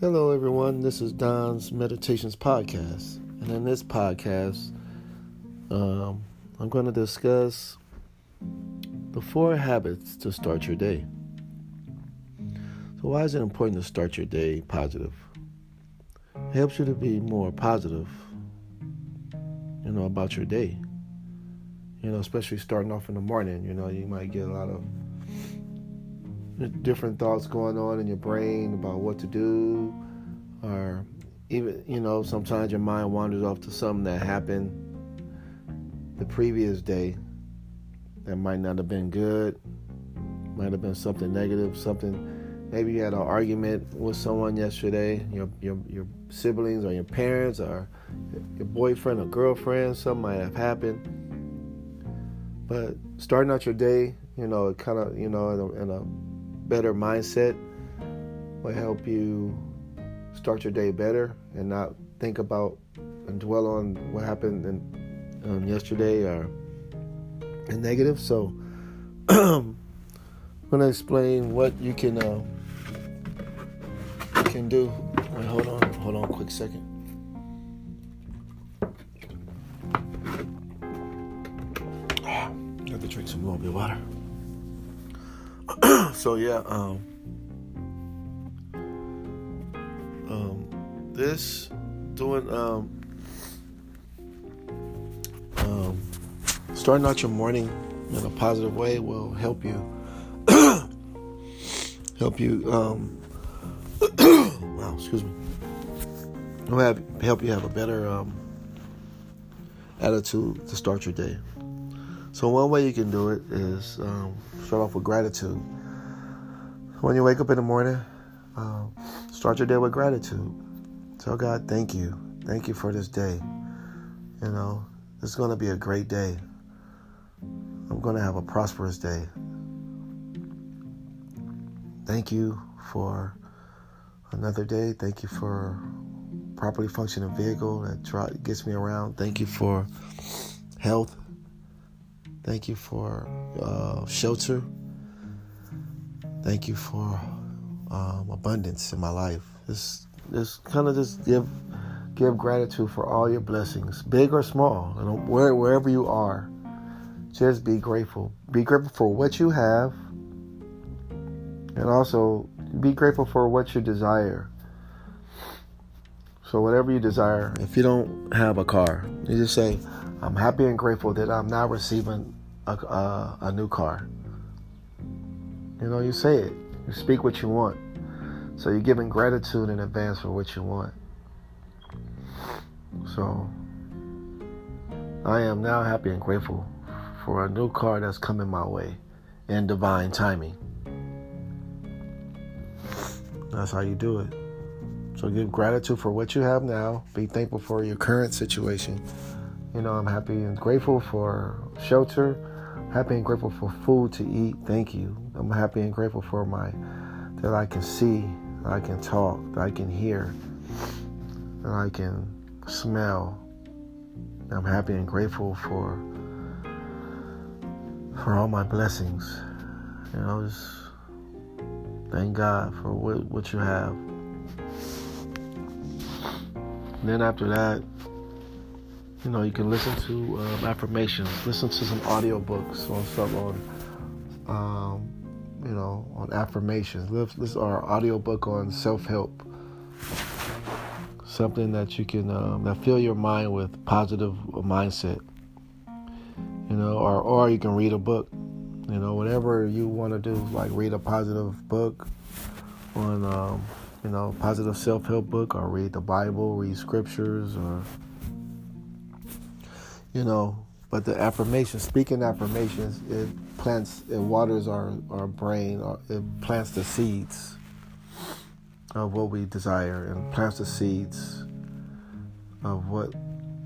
Hello, everyone. This is Don's Meditations Podcast. And in this podcast, um, I'm going to discuss the four habits to start your day. So, why is it important to start your day positive? It helps you to be more positive, you know, about your day. You know, especially starting off in the morning, you know, you might get a lot of different thoughts going on in your brain about what to do, or even, you know, sometimes your mind wanders off to something that happened the previous day that might not have been good, might have been something negative, something. Maybe you had an argument with someone yesterday, your your your siblings or your parents or your boyfriend or girlfriend. Something might have happened. But starting out your day, you know, it kind of, you know, in a, in a better mindset will help you start your day better and not think about and dwell on what happened in, um, yesterday or in negative. So I'm to explain what you can uh, can do. Wait, hold on, hold on, quick second. Got to drink some more bit water. so yeah, um, um, this doing um, um, starting out your morning in a positive way will help you help you um, wow excuse me. Will have, help you have a better um, attitude to start your day so one way you can do it is um, start off with gratitude. When you wake up in the morning, uh, start your day with gratitude. Tell God, thank you. Thank you for this day. You know, it's going to be a great day. I'm going to have a prosperous day. Thank you for another day. Thank you for properly functioning vehicle that gets me around. Thank you for health. Thank you for uh, shelter. Thank you for um, abundance in my life. Just, just kind of just give, give gratitude for all your blessings, big or small, you know, where, wherever you are. Just be grateful. Be grateful for what you have, and also be grateful for what you desire. So whatever you desire, if you don't have a car, you just say, I'm happy and grateful that I'm now receiving a, a, a, new car. You know, you say it. You speak what you want. So you're giving gratitude in advance for what you want. So I am now happy and grateful for a new car that's coming my way in divine timing. That's how you do it. So give gratitude for what you have now. Be thankful for your current situation. You know, I'm happy and grateful for shelter. Happy and grateful for food to eat. Thank you. I'm happy and grateful for my that I can see, that I can talk, that I can hear, that I can smell. I'm happy and grateful for for all my blessings. You know, just thank God for what, what you have. And then after that, you know, you can listen to um, affirmations, listen to some audiobooks on some on, um, you know, on affirmations. This is our audiobook on self-help. Something that you can um, that fill your mind with positive mindset. You know, or or you can read a book. You know, whatever you want to do, like read a positive book on, um, you know, positive self-help book, or read the Bible, read scriptures, or you know, but the affirmations, speaking affirmations, it plants, it waters our, our brain, uh, it plants the seeds of what we desire and plants the seeds of what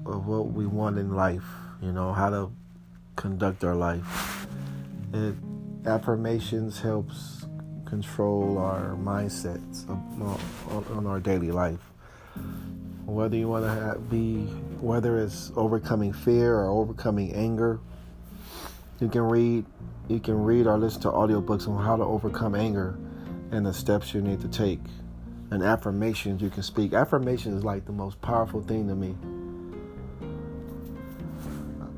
of what we want in life, you know, how to conduct our life. It affirmations helps control our mindsets on, on our daily life whether you want to be whether it's overcoming fear or overcoming anger you can read you can read or listen to audiobooks on how to overcome anger and the steps you need to take and affirmations you can speak. Affirmation is like the most powerful thing to me.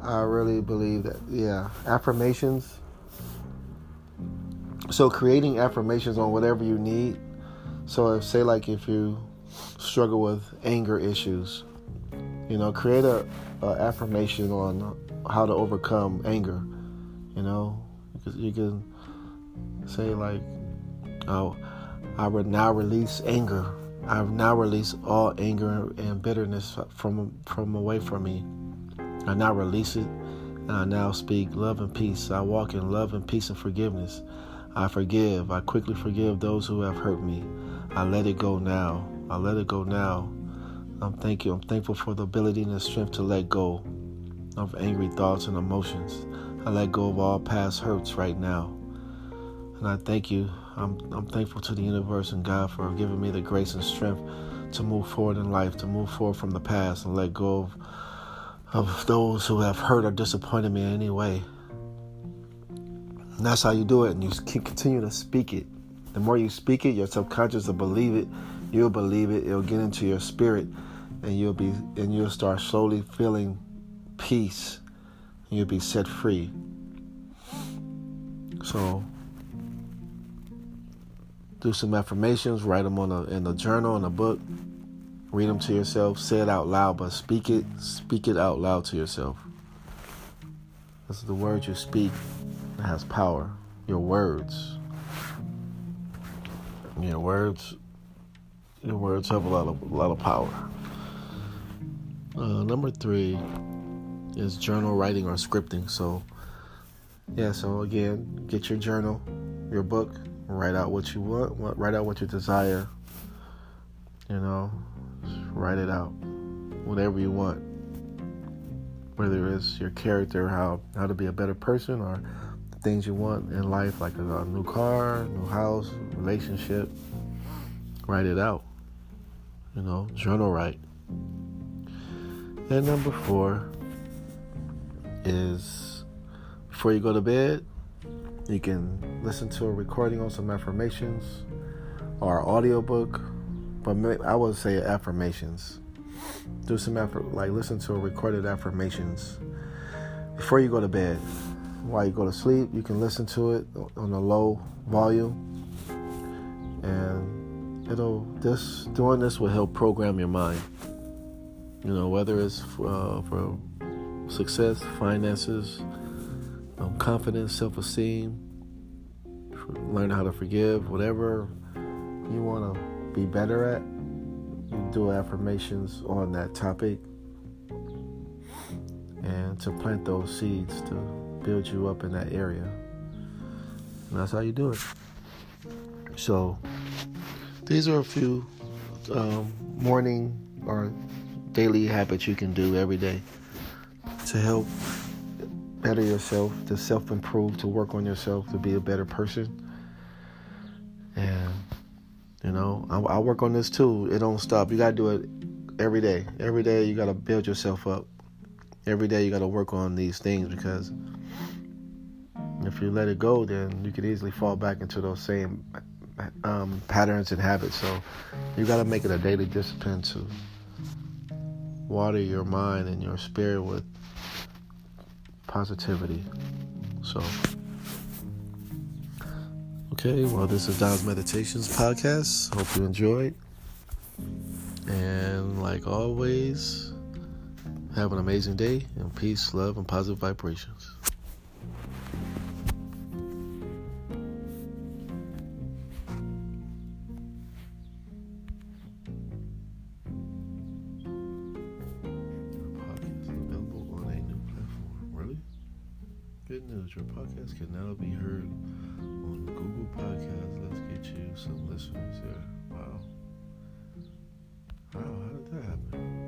I really believe that, yeah, affirmations. So, creating affirmations on whatever you need. So, if, say, like if you struggle with anger issues, you know, create a, a affirmation on how to overcome anger. You know, because you can say like, "Oh, I would now release anger. I've now released all anger and bitterness from from away from me. I now release it, and I now speak love and peace. I walk in love and peace and forgiveness. I forgive. I quickly forgive those who have hurt me. I let it go now. I let it go now. I'm thank you. I'm thankful for the ability and the strength to let go of angry thoughts and emotions. I let go of all past hurts right now. And I thank you. I'm, I'm thankful to the universe and God for giving me the grace and strength to move forward in life, to move forward from the past and let go of, of those who have hurt or disappointed me in any way. And that's how you do it, and you keep continue to speak it. The more you speak it, your subconscious will believe it. You'll believe it. It'll get into your spirit, and you'll be and you'll start slowly feeling peace. And you'll be set free. So do some affirmations, write them on a, in a journal, in a book, read them to yourself, say it out loud, but speak it, speak it out loud to yourself. Is the words you speak that has power. Your words. Your words. Your words have a lot of a lot of power. Uh, number three is journal writing or scripting. So, yeah. So again, get your journal, your book, write out what you want, write out what you desire. You know, write it out, whatever you want. Whether it's your character, how how to be a better person, or the things you want in life, like a, a new car, new house, relationship. Write it out. You know, journal write. And number four is before you go to bed, you can listen to a recording on some affirmations or audiobook, but I would say affirmations. Do some effort, like listen to a recorded affirmations before you go to bed. While you go to sleep, you can listen to it on a low volume, and it'll this doing this will help program your mind. You know, whether it's uh, for success, finances, um, confidence, self esteem, learn how to forgive, whatever you want to be better at, you do affirmations on that topic and to plant those seeds to build you up in that area. And that's how you do it. So, these are a few um, morning or daily habits you can do every day to help better yourself, to self improve, to work on yourself, to be a better person. And, you know, I, I work on this too. It don't stop. You got to do it every day. Every day you got to build yourself up. Every day you got to work on these things because if you let it go, then you could easily fall back into those same um, patterns and habits. So you got to make it a daily discipline to water your mind and your spirit with positivity. So, okay, well, this is Don's Meditations podcast. Hope you enjoyed. And like always, have an amazing day and peace, love, and positive vibrations. Your podcast can now be heard on Google Podcasts. Let's get you some listeners there. Wow. Wow, how did that happen?